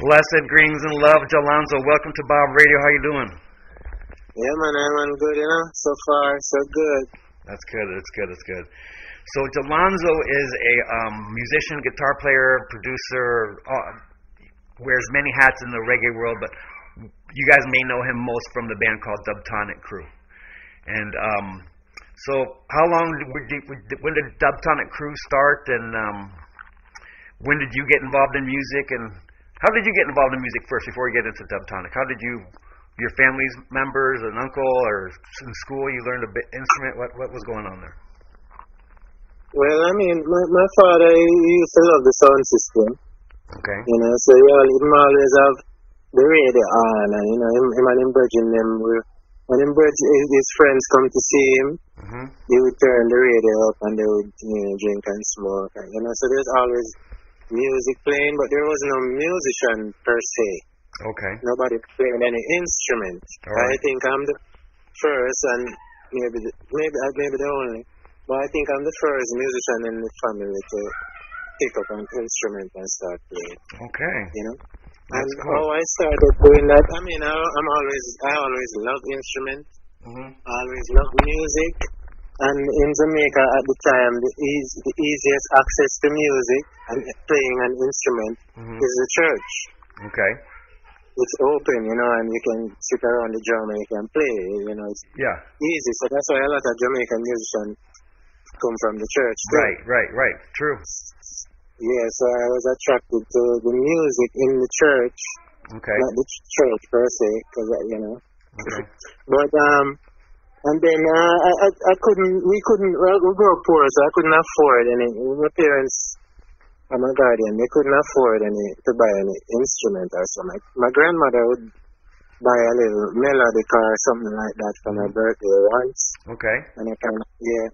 Blessed greetings and love, Jalonzo. Welcome to Bob Radio. How you doing? Yeah, man, I'm good, you know. So far, so good. That's good. That's good. That's good. So Jalonzo is a um, musician, guitar player, producer, uh, wears many hats in the reggae world, but you guys may know him most from the band called Dubtonic Crew. And um, so, how long did, when did Dubtonic Crew start, and um, when did you get involved in music, and how did you get involved in music first before you get into Dubtonic? How did you, your family's members, an uncle, or in school you learned a bit instrument? What what was going on there? Well, I mean, my, my father he used to love the sound system. Okay. You know, so yeah, he always have the radio on, and you know, him, him and him bridging them. When him bridge, his, friends come to see him, mm-hmm. he would turn the radio up and they would you know drink and smoke, and you know, so there's always music playing, but there was no musician per se. Okay. Nobody playing any instrument. Right. I think I'm the first, and maybe the, maybe uh, maybe the only, but I think I'm the first musician in the family to pick up an instrument and start playing. Okay. You know. That's and cool. how I started doing that, I mean, I, I'm always, I always love instruments. Mm-hmm. I always love music. And in Jamaica at the time, the, the easiest access to music and playing an instrument Mhm. is the church. Okay. It's open, you know, and you can sit around the drum and you can play, you know, it's Yeah. easy. So that's why a lot of Jamaican musicians come from the church. too. Right. Right. Right. True. Yeah, so I was attracted to the music in the church, Okay. not the church per se, because, you know. Okay. But, um, and then uh, I, I, I couldn't, we couldn't, well, we grew up poor, so I couldn't afford any, my parents and my guardian, they couldn't afford any, to buy any instrument or something. My grandmother would buy a little melodica or something like that for my birthday once, Okay. and I kind of, yeah,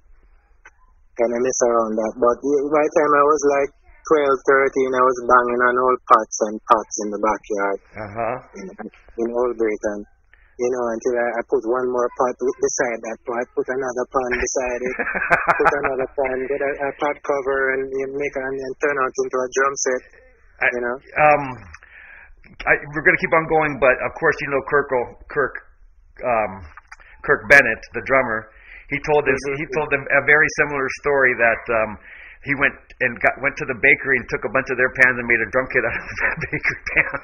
kind of mess around that. But by the time I was like 12, 13, I was banging on old pots and pots in the backyard Uh huh. in, in Old Britain. You know, until I, I put one more pot beside that pot, put another pan beside it, put another pan, get a, a pot cover, and you make it and, and turn out into a drum set. I, You know? Um, I, we're going to keep on going, but of course, you know Kirk, Kirk, um, Kirk Bennett, the drummer. He told this. He told them a very similar story that um, he went and got went to the bakery and took a bunch of their pans and made a drum kit out of the bakery pan.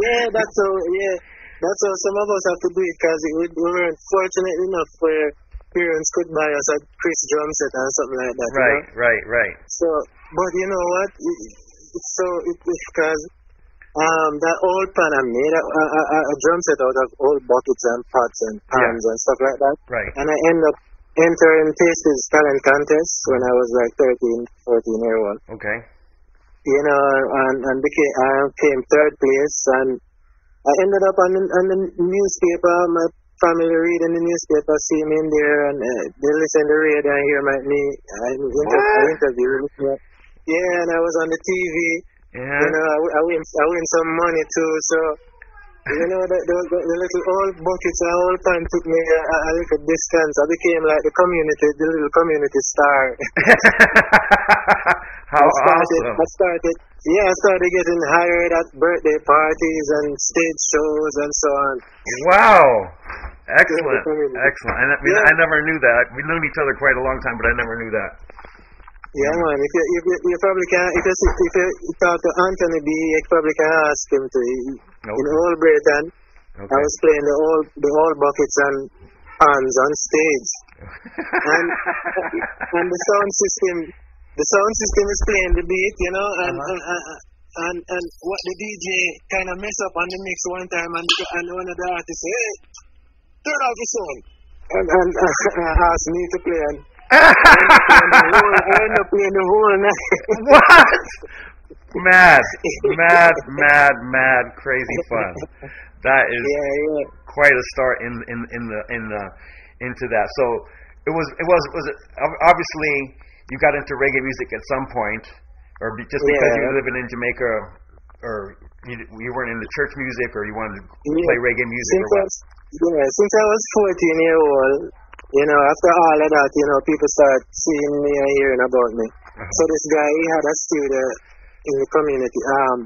yeah, that's how. Yeah, that's how some of us have to do it because we, we weren't fortunate enough where parents could buy us a Chris drum set and something like that. you right, know? right, right. So, but you know what? It's so it, it's because um that old pan I made a, a, a, a drum set out of old buckets and pots and pans and stuff like that. Right. And I end up entering Tastee's talent contest when I was like 13, 14 year old. Okay. You know, and and became I came third place and I ended up on the, on the newspaper. My family reading the newspaper, see me in there, and uh, they listen to the radio and hear my me. I, inter- I interview. Yeah, and I was on the TV. Yeah. You know, I, I win, I win some money too. So, you know, the, the, the, little old buckets and old time took me a, a, a little distance. I became like the community, the little community star. How I started, awesome. I started, yeah, I started getting hired at birthday parties and stage shows and so on. Wow. Excellent. Excellent. And I mean, Yeah. I never knew that. We've known each other quite a long time, but I never knew that. Yeah, man. If you, if you, you probably can, if you, if you talk to Anthony B, you probably can ask him to. He- In Okay. Old Britain, I was playing the old, the old buckets and pans on stage, and and the sound system, the sound system is playing the beat, you know, and Uh-huh. and, and, and and what the DJ kind of mess up on the mix one time, and and one of the artists say, "Hey, turn off the sound," and and uh, asked me to play, and I ended up playing the night. what? Mad, mad, mad, mad, crazy fun. That is yeah, yeah. quite a start in in in the in the into that. So it was it was was obviously you got into reggae music at some point, or be, just because you were living in Jamaica, or you you weren't into church music, or you wanted to Yeah. play reggae music, Since or I, what? yeah, since I was 14 year old, you know, after all of that, you know, people start seeing me and hearing about me. Uh-huh. So this guy, he had a studio in the community, um,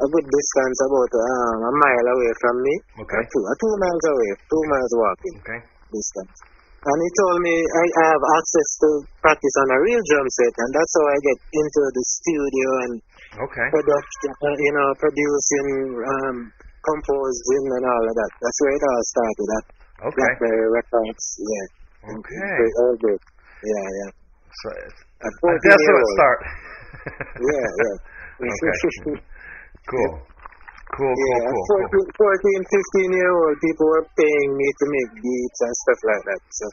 a good distance, about um, a mile away from me. Okay. Two, uh, two miles away, two miles walking Okay. distance. And he told me I, I have access to practice on a real drum set, and that's how I get into the studio and Okay. production, uh, you know, producing, um, composing, and all of that. That's where it all started at Okay. Blackberry Records. Yeah. Okay. Great, all good. Yeah, yeah. So it's- I 14 guess it old. start. Yeah, yeah. Okay. Cool. Cool, cool, yeah, cool, cool. 14, 14, 15 year old, people were paying me to make beats and stuff like that. So,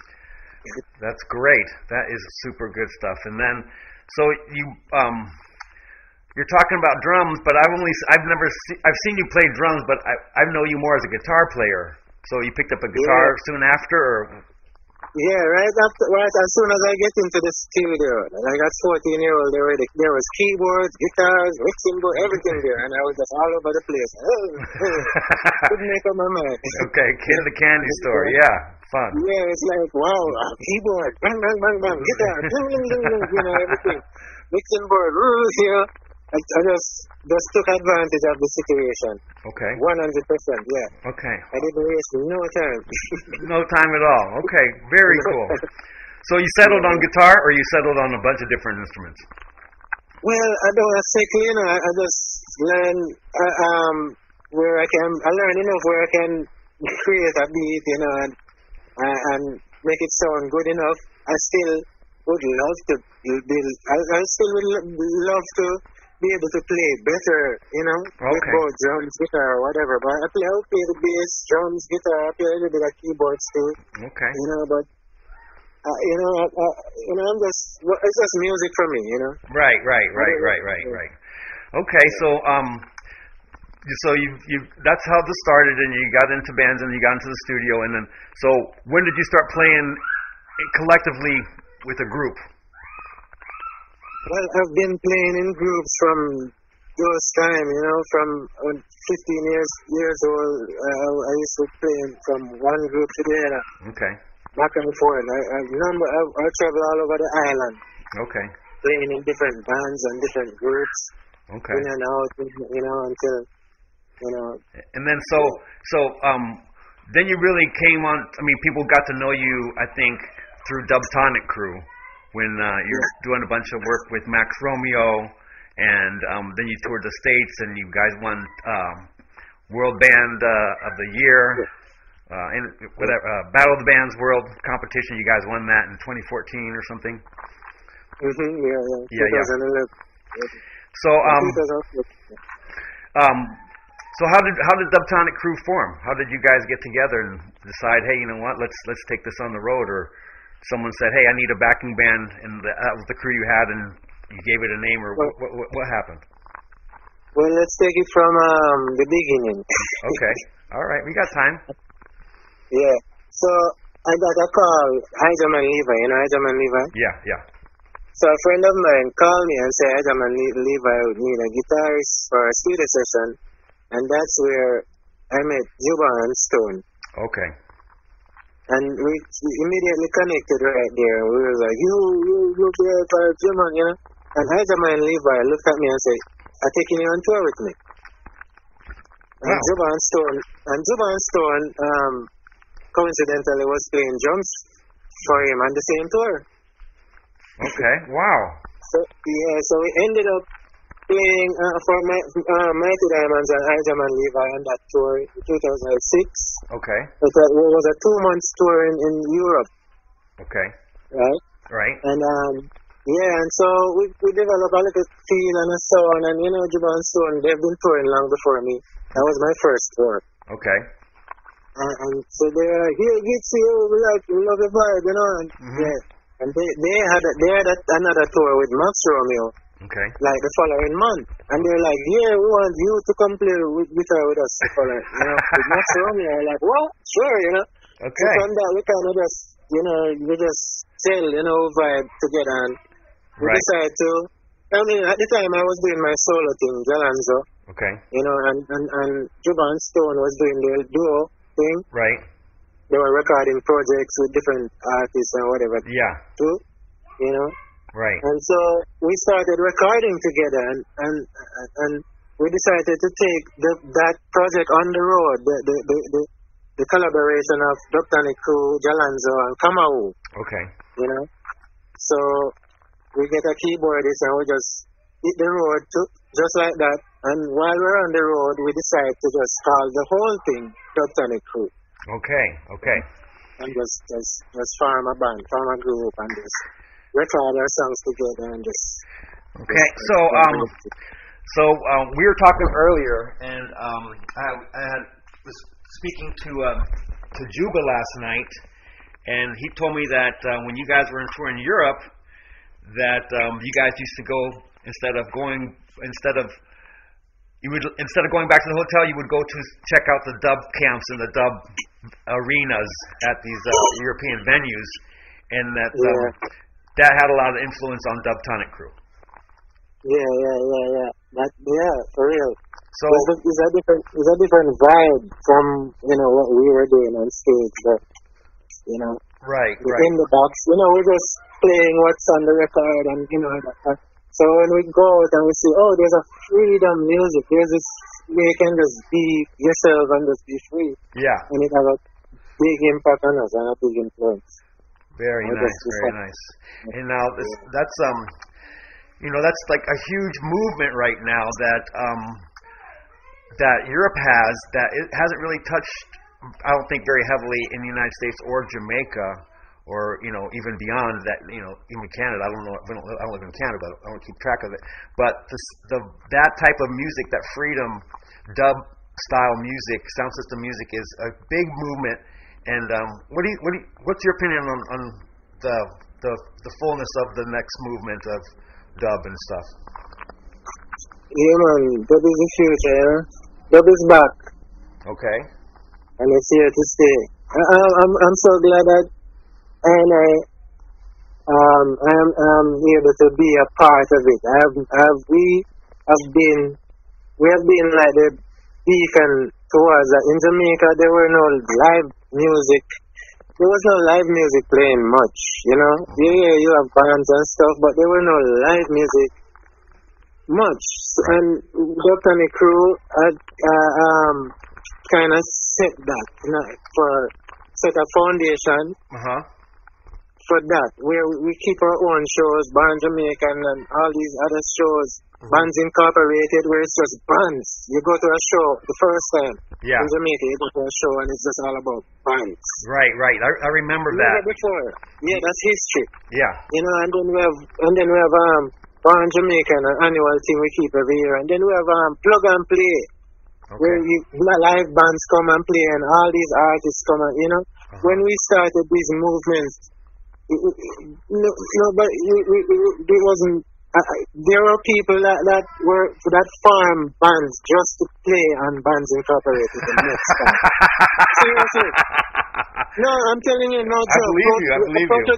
That's great. That is super good stuff. And then, so you um, you're talking about drums, but I've only I've never se- I've seen you play drums, but I I know you more as a guitar player. So you picked up a guitar Yeah. soon after, or yeah, right after, right as soon as I get into the studio, like at 14 year old, there, there was keyboards, guitars, mixing board, everything there, and I was just all over the place. Couldn't make up my mind. okay, kid in the candy store. Yeah, fun. Yeah, it's like wow, keyboard, bang bang bang bang, guitar, ding ding ding ding, you know everything, mixing board, rules, you know. I, I just just took advantage of the situation, Okay, one hundred percent. Yeah, okay. I didn't waste no time. No time at all. Okay, very cool. So you settled on guitar, or you settled on a bunch of different instruments? well, I don't exactly, you know, I, I just learn uh, um where I can, I learn enough where I can create a beat, you know, and uh, and make it sound good enough. I still would love to build. I, I still would lo- love to be able to play better, you know, with Okay. both drums, guitar, whatever. But I play, I play the bass, drums, guitar. I play a little bit of keyboards too, Okay. you know. But uh, you know, I, I, you know, I'm just it's just music for me, you know. Right, right, right, right, right, right. Okay, so um, so you you that's how this started, and you got into bands, and you got into the studio, and then so when did you start playing collectively with a group? Well, I've been playing in groups from those time, you know, from uh, 15 years years old. Uh, I used to play from one group to the other, Okay, back and forth. I, I remember I, I travel all over the island, okay, playing in different bands and different groups, okay. in and out, you know, until you know. And then so so um, then you really came on. I mean, people got to know you. I think through Dubtonic Crew when uh, you're doing a bunch of work with Max Romeo, and um, then you toured the states, and you guys won um, World Band uh, of the Year. Uh, in whatever uh, Battle of the Bands World competition, you guys won that in 2014 or something. Mm-hmm, yeah, yeah. Yeah, yeah. So um, Um, so how did how did Dubtonic Crew form? How did you guys get together and decide, hey, you know what, let's let's take this on the road? Or someone said, hey, I need a backing band, and that was the crew you had, and you gave it a name, or what what, what, what happened? Well, let's take it from um, the beginning. Okay, all right, we got time. Yeah. So I got a call, Ijahman Levi, you know Ijahman Levi? Yeah, yeah. So a friend of mine called me and said Ijahman Levi would need a guitarist for a studio session, and that's where I met Juba and Stone. Okay. And we immediately connected right there. We were like, you, you look there for Juba, you know? And Ijahman Levi looked at me and said, I'm taking you on tour with me. And Wow. And Stone, and Juba and Stone, um, coincidentally was playing drums for him on the same tour. Okay. Wow. So yeah, so we ended up playing uh, for my uh, Mighty Diamonds and Ijahman Levi on that tour in 2006. Okay. It was, it was a two months tour in, in Europe, Okay. right? Right. And um, yeah, and so we, we developed a little feel and a sound, and you know, Juba and Stone, they've been touring long before me. That was my first tour. Okay. And, and so they were like, here, get you, we like, we love the vibe, you know, and Mhm. yeah. And they, they had a, they had a, another tour with Max Romeo. Okay. like the following month. And they're like, yeah, we want you to come play with guitar with us the following, you know, with Max Romeo. I'm like, what? Sure, you know. Okay. So from that, we kind of just, you know, we just chill, you know, vibe together. And we Right. decided to, I mean, at the time I was doing my solo thing, Jalanzo, Okay. you know, and, and, and Juba and Stone was doing their duo thing. Right. They were recording projects with different artists and whatever Yeah. too, you know. Right. And so we started recording together, and and and we decided to take the, that project on the road, the the, the, the, the collaboration of Dr. Niku, Jalanzo, and Kamau, Okay. you know. So we get a keyboardist and we just hit the road to, just like that. And while we're on the road, we decide to just call the whole thing Dubtonic Okay. Okay. and just just just form a band, form a group, and just record our songs together and just. Okay. So um. So um, we were talking earlier, and um, I, I had, was speaking to uh, to Juba last night, and he told me that uh, when you guys were in tour in Europe, that um, you guys used to go instead of going instead of you would instead of going back to the hotel, you would go to check out the dub camps and the dub arenas at these uh, European venues, and that um, Yeah. That had a lot of influence on Dubtonic Crew. Yeah, yeah, yeah, yeah. That, yeah, for real. So It's it's a different, it's a different vibe from you know what we were doing on stage, but you know, right, right. in the box, you know, we're just playing what's on the record, and you know, that, that. so when we go out and we see, oh, there's a freedom music, there's this, you can just be yourself and just be free, Yeah, and it has a big impact on us and a big influence. Very Oh, nice, very like- nice. And now this, that's um, you know, that's like a huge movement right now that um, that Europe has that it hasn't really touched. I don't think very heavily in the United States or Jamaica. Or you know, even beyond that, you know, even Canada. I don't know. I don't, I don't live in Canada. But I don't keep track of it. But the, the that type of music, that freedom, dub style music, sound system music, is a big movement. And um, what do you, what do you, what's your opinion on, on the, the the fullness of the next movement of dub and stuff? Yeah, man, dub is the future, know? Dub is back. Okay. and it's here to stay. I, I- I'm I'm so glad that I and I um I'm I'm able to be a part of it. I have have we have been we have been like the beacon towards that. In Jamaica there were no live music. There was no live music playing much, you know. Yeah, you have bands and stuff, but there were no live music much. And Dubtonic Crew had uh, um kind of set that you know, for set a foundation Uh huh. For that where we keep our own shows, Band Jamaican and all these other shows, Bands Incorporated, where it's just bands. You go to a show the first time Yeah. in Jamaica, you go to a show and it's just all about bands. Right. Right. I, I remember Never that. before. Yeah, that's history. Yeah. You know, and then we have and then we have um Band Jamaican, an annual thing we keep every year, and then we have um plug and play where you, live bands come and play and all these artists come and you know Uh-huh. when we started these movements no, no but it, it, wasn't uh, uh, there were people that, that were that farm bands just to play on bands incorporated the next time seriously no, I'm telling you, no. I Joe, believe you. I believe you.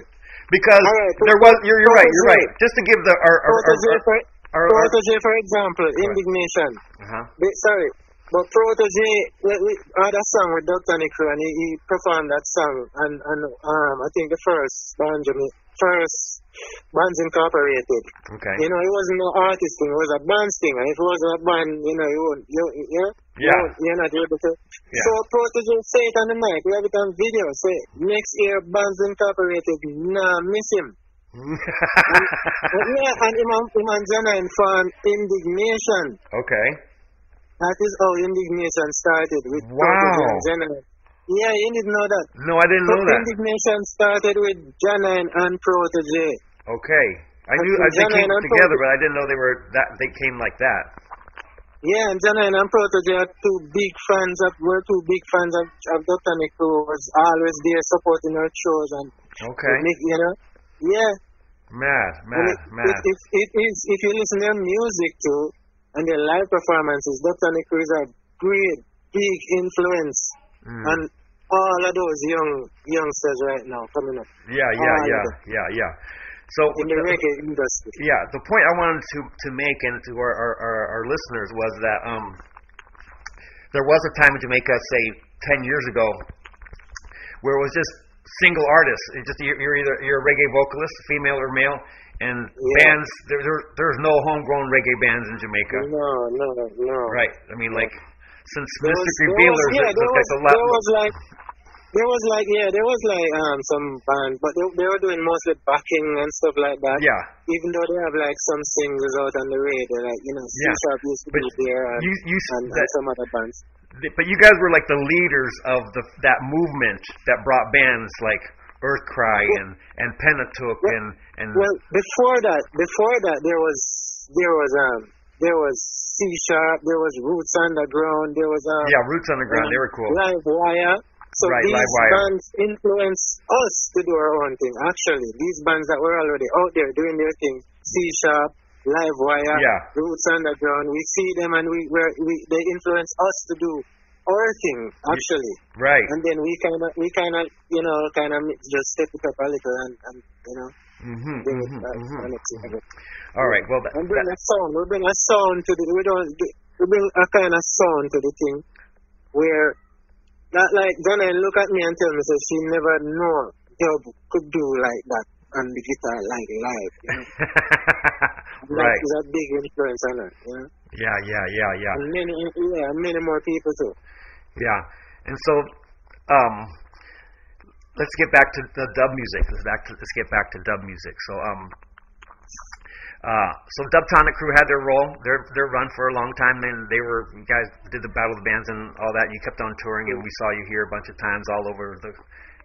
Because right, there was. You're, you're right. You're right. Just to give the our our, our, Protoje, for, our, our, Protoje, for example, Indiggnation. uh-huh. They- sorry, but Protoje, we, we had a song with Dubtonic, and he, he performed that song, and and um, I think the first Benjamin, first Bands Incorporated. Okay. You know, it wasn't no artist thing; it was a band thing. And if it wasn't a band, you know, you won't, you, yeah, You Yeah. won't- you're not able to. Yeah. So Protoje say it on the mic. We have it on video. Say next year, Bands Incorporated, nah, miss him. Uh, yeah, and Imam Imam Janine found Indiggnation. okay. That is how Indiggnation started with Wow. Janine. Yeah, you didn't know that. No, I didn't know that. Indiggnation started with Janine and Protoje. Okay. I knew I, they came Janine together, but I didn't know they were that. They came like that. Yeah, and Janine and Protoje are two big fans of, were two big fans of, of. Nick who was always there supporting her shows and Okay. You know. Yeah. Mad, mad, it, mad. It, it, it is, if you listen to their music too, and their live performances, Dr. Nick is a great, big influence Mm. on all of those young youngsters right now coming up Yeah, yeah, all yeah, yeah, yeah. So in the reggae industry. yeah, the point I wanted to to make and to our our, our, our listeners was that um there was a time in Jamaica, say ten years ago, where it was just single artists. It just you're, you're either you're a reggae vocalist, female or male, and Yeah. bands. There, there there's no homegrown reggae bands in Jamaica. No, no, no. Right. I mean, like since There Mr. was, there was, Revealers, yeah, there was, like a lot. there was like, there was like, yeah, there was like um some bands, but they, they were doing mostly backing and stuff like that. yeah. Even though they have like some singles out on the radio, like you know, C Yeah. Sharp used to But be there and, You you and, and some other bands. but you guys were like the leaders of the that movement that brought bands like Earth Cry and and Pentateuch Well- and and Well, before that, before that, there was there was um there was C Sharp, there was Roots Underground, there was um yeah, Roots Underground. They were cool. Live Wire. So Right, these bands influence us to do our own thing. Actually, these bands that were already out there doing their thing, C Sharp, Live Wire, Yeah. Roots Underground, we see them and we we we they influence us to do our thing actually. Right. And then we kind of we kind of you know kind of just step it up a little and, and you know Mhm. bring it mhm, back mhm. together. All right. Well, that, And bring that, a sound. We bring a sound to the. We don't. We bring a kind of sound to the thing, where, not like Donna look at me and tell me so she never know dub could do like that on the guitar like live. You know? That right. is a big influence on. You know? Yeah. Yeah. Yeah. Yeah. And many, yeah, many more people too. Yeah. And so, um, let's get back to the dub music. Let's back to let's get back to dub music. So, um, uh, so Dubtonic Crew had their role, their their run for a long time, and they were you guys did the Battle of the Bands and all that. And you kept on touring, and we saw you here a bunch of times all over the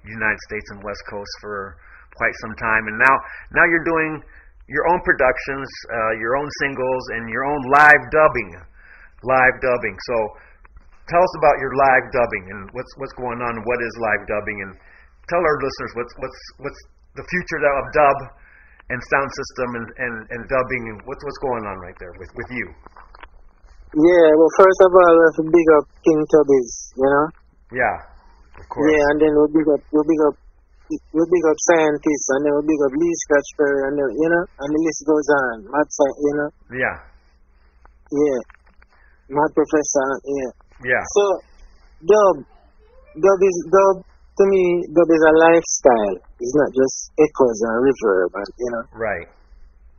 United States and West Coast for quite some time. And now now you're doing your own productions, uh, your own singles, and your own live dubbing, live dubbing. So tell us about your live dubbing and what's what's going on. What is live dubbing, and tell our listeners what's what's what's the future of dub and sound system and, and, and dubbing and what's what's going on right there with, with you. Yeah. Well, first of all, we have to big up King Tubby's. You know. Yeah, of course. Yeah, and then we'll big up, we'll big up, we big up scientists, and then we big up Lee Scratch Perry, and then, you know, and the list goes on. Mad, you know, Yeah, yeah, Mad Professor, yeah. yeah, So, dub, dub is dub. To me, dub is a lifestyle. It's not just echoes and reverb, and you know, right.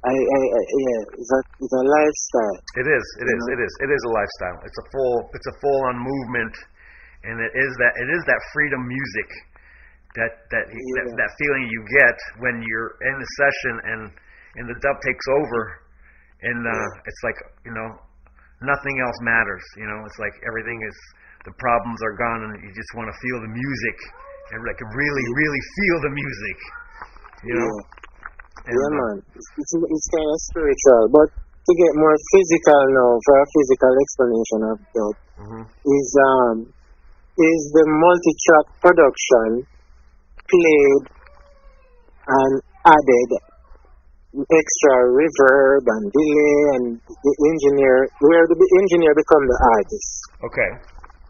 I, I, I yeah, it's a, it's a lifestyle. It is. It is. Mhm. It is. It is a lifestyle. It's a full. It's a full on movement, and it is that. It is that freedom music, that that that, Yeah. that feeling you get when you're in the session and and the dub takes over, and uh, it's like you know nothing else matters. You know, it's like everything is the problems are gone, and you just want to feel the music and like really really feel the music. You know. Yeah. And, yeah, uh, man. It's, it's, kind of spiritual, but to get more physical now, for a physical explanation of dub, mhm. is um is the multi-track production played and added extra reverb and delay and the engineer where the engineer become the artist. Okay.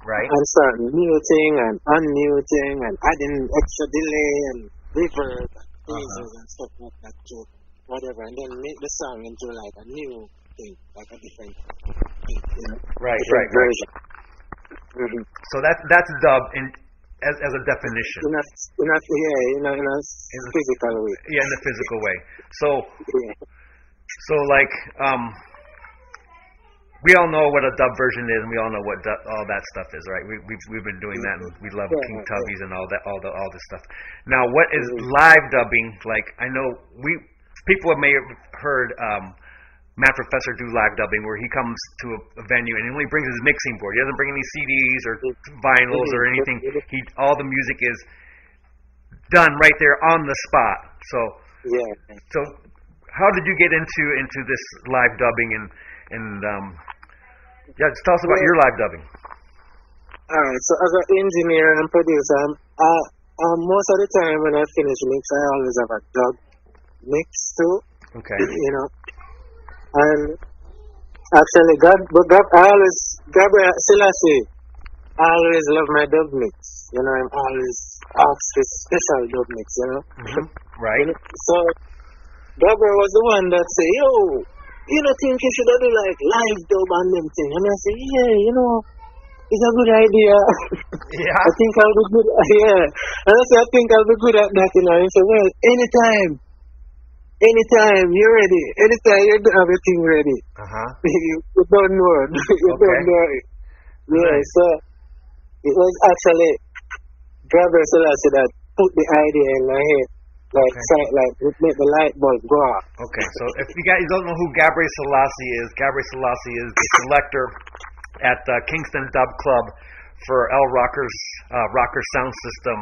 Right. And start muting and unmuting and adding extra delay and reverb and Uh-huh. and stuff like that to whatever, and then make the song into like a new thing, like a different thing, you know, Right, different right, right. version. Mm-hmm. So that's that's dub in as as a definition. In a, in a, yeah, in a, in a physical way. Yeah, in the physical way. So Yeah. so like um we all know what a dub version is, and we all know what du- all that stuff is, right? We, we've we've been doing that, and we love Yeah, King yeah. Tubbies and all that, all the all this stuff. Now, what is Mhm. live dubbing? Like, I know we people may have heard um, Mad Professor do live dubbing, where he comes to a, a venue and he only brings his mixing board. He doesn't bring any CDs or vinyls or anything. He all the music is done right there on the spot. So Yeah. so how did you get into into this live dubbing and and um yeah just tell us about Well- your live dubbing Alright, so as an engineer and producer, I'm, I, um, most of the time when I finish mix, I always have a dub mix too, okay you know. And actually, God, but God, I always, Gabriel Selassie, I always love my dog mix. You know, I'm always asked for special dog mix, you know. Mhm. right So, Gabriel was the one that say, yo, you know, think you should do like live dub and them thing. And I say, yeah, you know, it's a good idea. yeah I think I'll be good. Yeah. And I say, I think I'll be good at that, you know. And he said, well, anytime. Anytime, you're ready. Anytime you have everything ready. uh-huh you, you don't know. you Okay. don't know it. Yeah, Nice. so it was actually Gabriel Selassie that put the idea in my head. Like, Okay. so, like, make the light bulb go off. okay so if you guys don't know who Gabriel Selassie is Gabriel Selassie is the selector at uh, Kingston Dub Club for El Rocker's uh, Rocker Sound System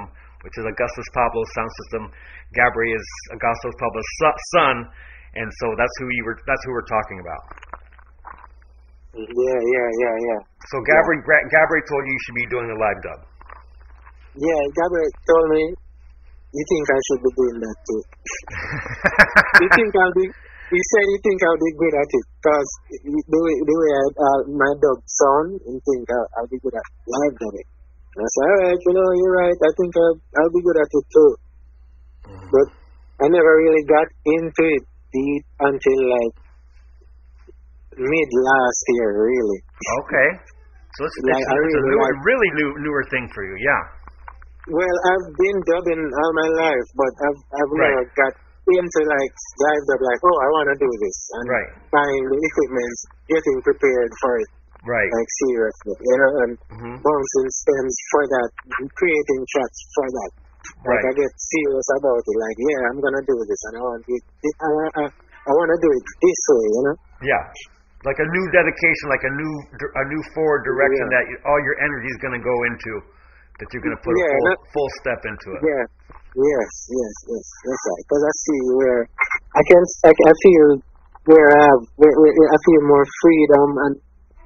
which is Augustus Pablo's sound system Gabriel is Augustus Pablo's so- son and so that's who you were that's who we're talking about Yeah, yeah, yeah, yeah. so Gabriel Gra- Gabriel told you you should be doing the live dub Yeah, Gabriel told me, you think I should be doing that too. you think I'll be, he said you think I'll be good at it because the way, the way I, uh, my dub sound, you think I'll, I'll be good at live dubbing. I said, alright, you know, you're right, I think I'll, I'll be good at it too. But I never really got into it deep until like mid last year, really. Okay. So it's, Like, it's, it's a really newer, like- really new, newer thing for you. Yeah. Well, I've been dubbing all my life, but I've I've Right. never got into like live dub like, oh, I want to do this, and Right. buying the equipment, getting prepared for it, Right. like seriously, you know, and hmm bouncing stems for that, and creating tracks for that. Like Right. I get serious about it. Like, yeah, I'm gonna do this, and I want it. I want I, I want to do it this way, you know. Yeah. Like a new dedication, like a new a new forward direction Yeah. that you, all your energy is going to go into. That you're going to put Yeah, a full, that- full step into it. Yeah. Yes, yes, yes, that's right. Because I see where I can, I, I feel where I have, where, where I feel more freedom, and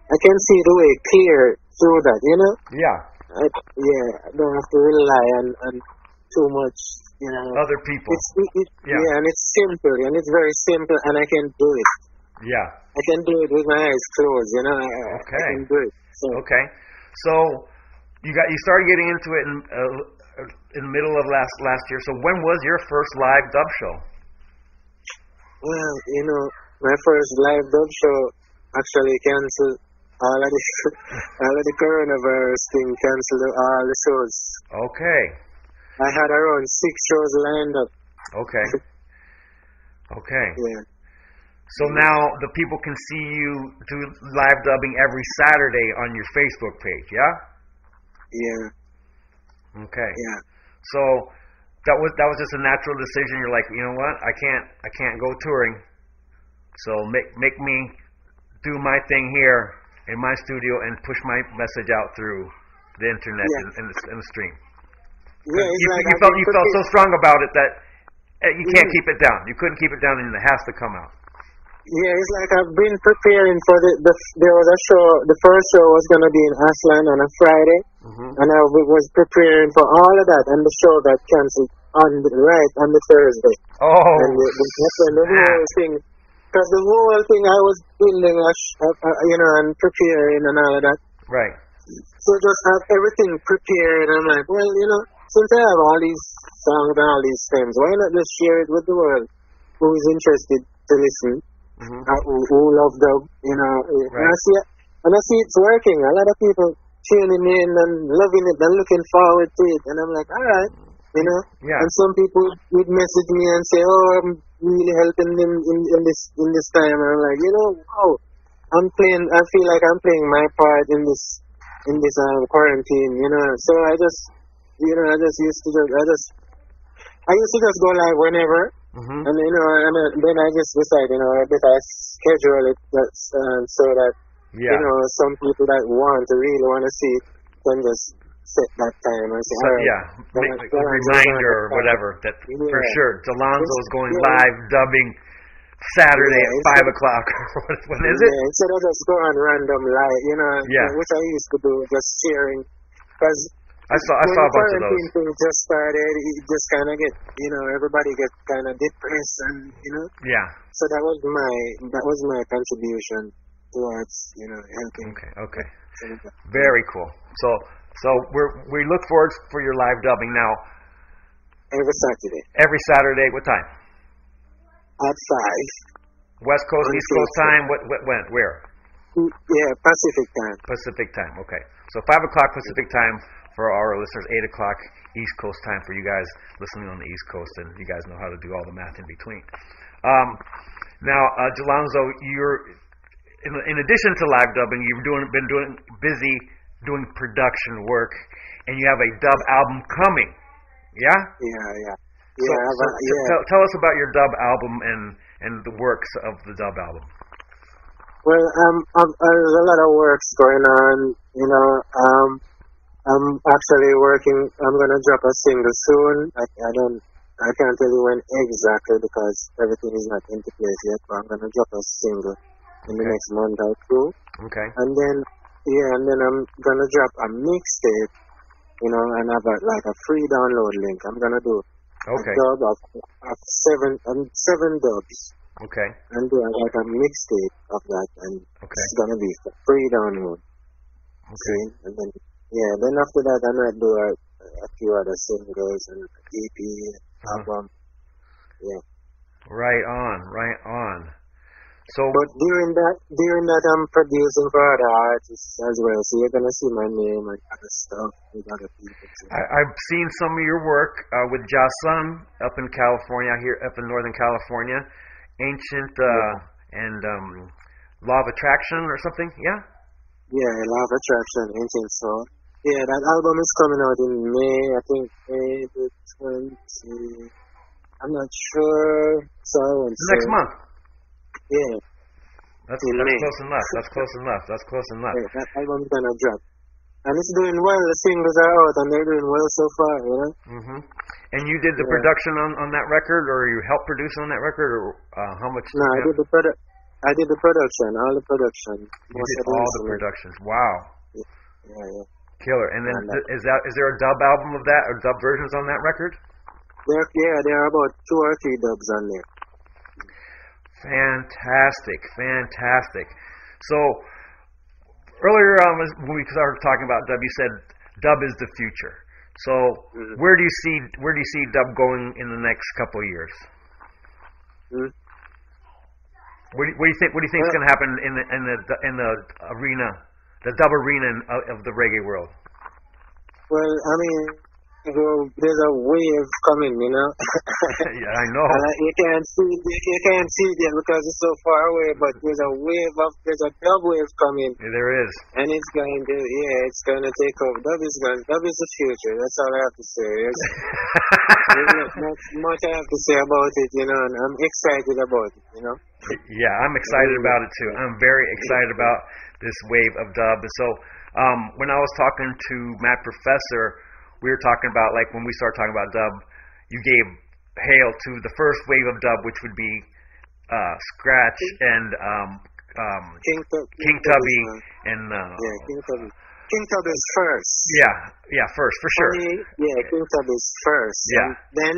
I can see the way clear through that. You know, Yeah. I, yeah, I don't have to rely on, on too much. You know, Other people. it's it, Yeah. yeah. and it's simple, and it's very simple, and I can do it. Yeah. I can do it with my eyes closed. You know, I, I- Okay. I can do it. So Okay. So you got you started getting into it in uh, in the middle of last last year. So when was your first live dub show? Well, you know, my first live dub show actually canceled all of the all of the coronavirus thing canceled all the shows. Okay. I had around six shows lined up. Okay. Okay. Yeah. So now the people can see you do live dubbing every Saturday on your Facebook page, yeah? Yeah. Okay. Yeah. So that was that was just a natural decision. You're like, you know what? I can't I can't go touring. So make make me do my thing here in my studio and push my message out through the internet Yeah. and, and, the, and the stream. Yeah, you, like you felt you felt so strong about it that eh, you can't Mhm. keep it down. You couldn't keep it down, and it has to come out. Yeah, it's like I've been preparing for the, the there was a show. The first show was gonna be in Ashland on a Friday, Mm-hmm. and I was preparing for all of that, and the show got canceled on the, right on the Thursday. Oh, and the, the, the whole thing, because the whole thing I was building, a you know, and preparing and all of that. right. so just have everything prepared. I'm like, well, you know, since I have all these songs and all these stems, why not just share it with the world who is interested to listen, Mm-hmm. uh, who, who love dub, you know. And I see and I see it's working. A lot of people tuning in and loving it and looking forward to it. And I'm like, all right, you know. Yeah. And some people would message me and say, oh, I'm really helping them in, in this in this time. And I'm like, you know, wow, I'm playing. I feel like I'm playing my part in this in this um, quarantine. You know, so I just, you know, I just used to just, I just, I used to just go live whenever. Mm-hmm. And you know, and uh, then I just decide, you know, that I schedule it that's, um, so that Yeah. you know some people that want to really want to see it can just set that time and say, So, right, yeah, make like a reminder or whatever that for sure. Jalonzo is going Yeah. live dubbing Saturday Yeah, at five a- o'clock. What- when is it? Yeah, instead of just going on random like you know, Yeah. which I used to do, just sharing, because I saw I saw a bunch of those. thing just started, it just kind of get, you know, everybody get kind of depressed, and you know, Yeah. so that was my that was my contribution towards you know helping. Okay. Okay. some of that. Very cool. So so we're we look forward for your live dubbing now Every Saturday every Saturday. What time? at five. West Coast, On East Coast time. What what when? Where? Mm, yeah, Pacific time. Pacific time. Okay. So five o'clock Pacific time for our listeners. Eight o'clock East Coast time for you guys listening on the East Coast, and you guys know how to do all the math in between. Um, now, uh, Jalonzo, you're in, in addition to live dubbing, you've doing been doing busy doing production work, and you have a dub album coming. Yeah. Yeah, yeah, yeah. so but, yeah. Tell, tell us about your dub album and and the works of the dub album. Well, um, um, there's a lot of works going on. You know, um, I'm actually working. I'm gonna drop a single soon. I, I don't. I can't tell you when exactly because everything is not into place yet. But I'm gonna drop a single in the next month or two, Okay. and then yeah, and then I'm gonna drop a mixtape. You know, and have a, like a free download link. I'm gonna do Okay. a dub of, of seven um, seven dubs Okay. and do like a mixtape of that, and Okay. it's gonna be for free download. Okay. See? And then yeah, then after that I might do a, a few other singles and EP Uh-huh. album. Right on. Right on. So But during that during that I'm producing for other artists as well. So you're gonna see my name and other stuff with other people too. I, I've seen some of your work uh, with Jason up in California, here up in Northern California. Ancient uh, and um, Law of Attraction or something. Yeah. Yeah, Law of Attraction, Ancient Soul. Yeah, that album is coming out in May, I think May the twenty I'm not sure. So I won't Next month. Yeah, That's, In that's May. close enough. That's close enough. That's close enough. yeah, that album's gonna drop. And it's doing well, the singles are out and they're doing well so far, you know? hmm And you did the Yeah. production on, on that record, or you helped produce on that record, or uh, how much? No, I did the produ- I did the production, all the production. You did all the productions. Wow, Yeah, yeah. Killer! And then And th- is that is there a dub album of that, or dub versions on that record? There, yeah, there are about two or three dubs on there. Fantastic, fantastic. So earlier as- when we started talking about dub, you said dub is the future. So Mhm. where do you see where do you see dub going in the next couple of years? Hmm? What do you, what do you think? What do you think is going to happen in the in the in the arena, the dub arena in, of the reggae world? Well, I mean, there's a wave coming, you know. yeah, I know. Uh, you can't see it, you can't see it yet because it's so far away. But there's a wave of there's a dub wave coming, Yeah, there is. and it's going to yeah, it's going to take over. Dub is going. Dub is the future. That's all I have to say. There's, there's not much, much I have to say about it, you know. And I'm excited about it, you know. Yeah, I'm excited about it too. I'm very excited about this wave of dub. And So, um, when I was talking to Mad Professor, we were talking about like when we started talking about dub, you gave hail to the first wave of dub, which would be uh, Scratch and um, um, King Tub. King Tub Tubby and uh, Yeah, King Tubby. King Tub is first. yeah, yeah, first for sure. Yeah, King Tub is first. Yeah. And then.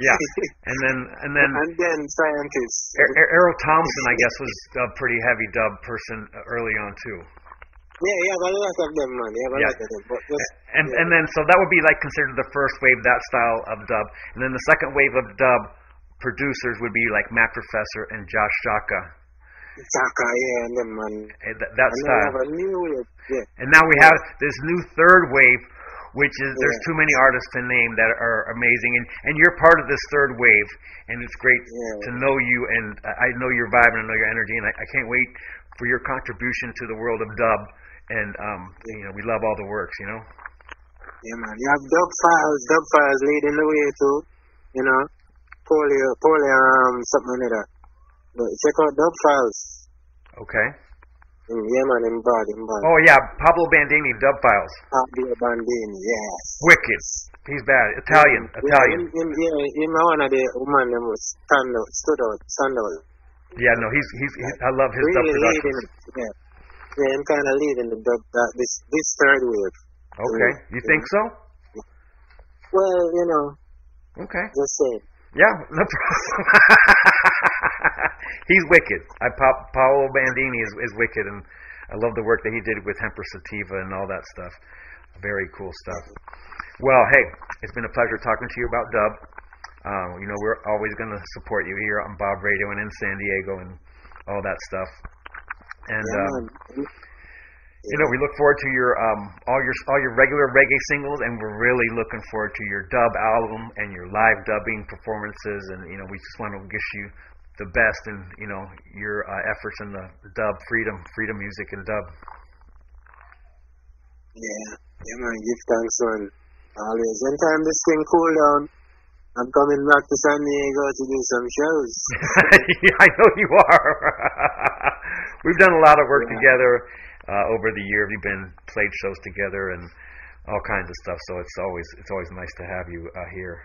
Yeah, and then and then and then scientists. Er- Er- Errol Thompson, I guess, was a pretty heavy dub person uh, early on too. Yeah, yeah, a lot of them, man. Have a Yeah. lot of them. But just, And yeah. and then so that would be like considered the first wave that style of dub, and then the second wave of dub producers would be like Mad Professor and Jah Shaka, Chaka, yeah, and them, man. eh, that, that And then style. new. Yeah. And now we have this new third wave, which is there's Yeah. too many artists to name that are amazing, and and you're part of this third wave, and it's great Yeah. to know you, and I know your vibe and I know your energy, and I, I can't wait for your contribution to the world of dub, and um, you know we love all the works, you know. Yeah, man. You have Dub Files, Dub Files leading the way too. You know, Polio, Polio, um, something like that. But check out Dub Files. Okay. Yeah, man, in bad, in bad. Oh yeah, Pablo Baldini, Dub Files, Pablo Baldini, yes. wicked. He's bad. Italian, Yeah, Italian. him, yeah, him one of the woman them was stand out, stood out, stand out. Yeah, no, he's he's. I love his dub really leading productions. it. Yeah. Yeah, him kind of leading the dub, that, this, this third wave. Okay, you think so? Well, you know, Okay. just saying. Yeah, no problem. He's wicked. I pop Paolo Baldini is, is wicked, and I love the work that he did with Hempress Sativa and all that stuff. Very cool stuff. Well, hey, it's been a pleasure talking to you about dub. Uh, you know, we're always going to support you here on Bob Radio and in San Diego and all that stuff. And um, you know, we look forward to your um all your all your regular reggae singles, and we're really looking forward to your dub album and your live dubbing performances. And you know, we just want to wish you the best in you know your uh, efforts in the dub freedom, freedom music and dub. Yeah, yeah, man. Give thanks, man. Always. Anytime this thing cool down, I'm coming back to San Diego to do some shows. I know you are. We've done a lot of work Yeah. together uh, over the year. We've been played shows together and all kinds of stuff. So it's always it's always nice to have you uh, here.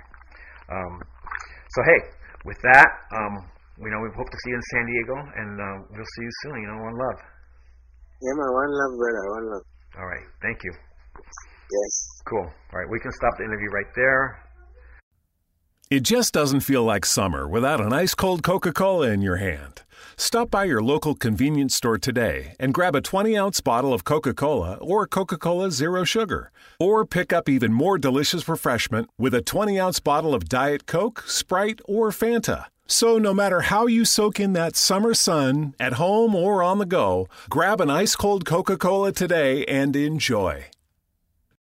Um, so hey, with that, um, we know we hope to see you in San Diego, and uh, we'll see you soon. You know, one love. Yeah, man. One love, brother. One love. All right, thank you. Yes. Cool. All right, we can stop the interview right there. It just doesn't feel like summer without an ice cold Coca Cola in your hand. Stop by your local convenience store today and grab a 20 ounce bottle of Coca Cola or Coca Cola Zero Sugar. Or pick up even more delicious refreshment with a 20 ounce bottle of Diet Coke, Sprite, or Fanta. So, no matter how you soak in that summer sun, at home or on the go, grab an ice cold Coca Cola today and enjoy.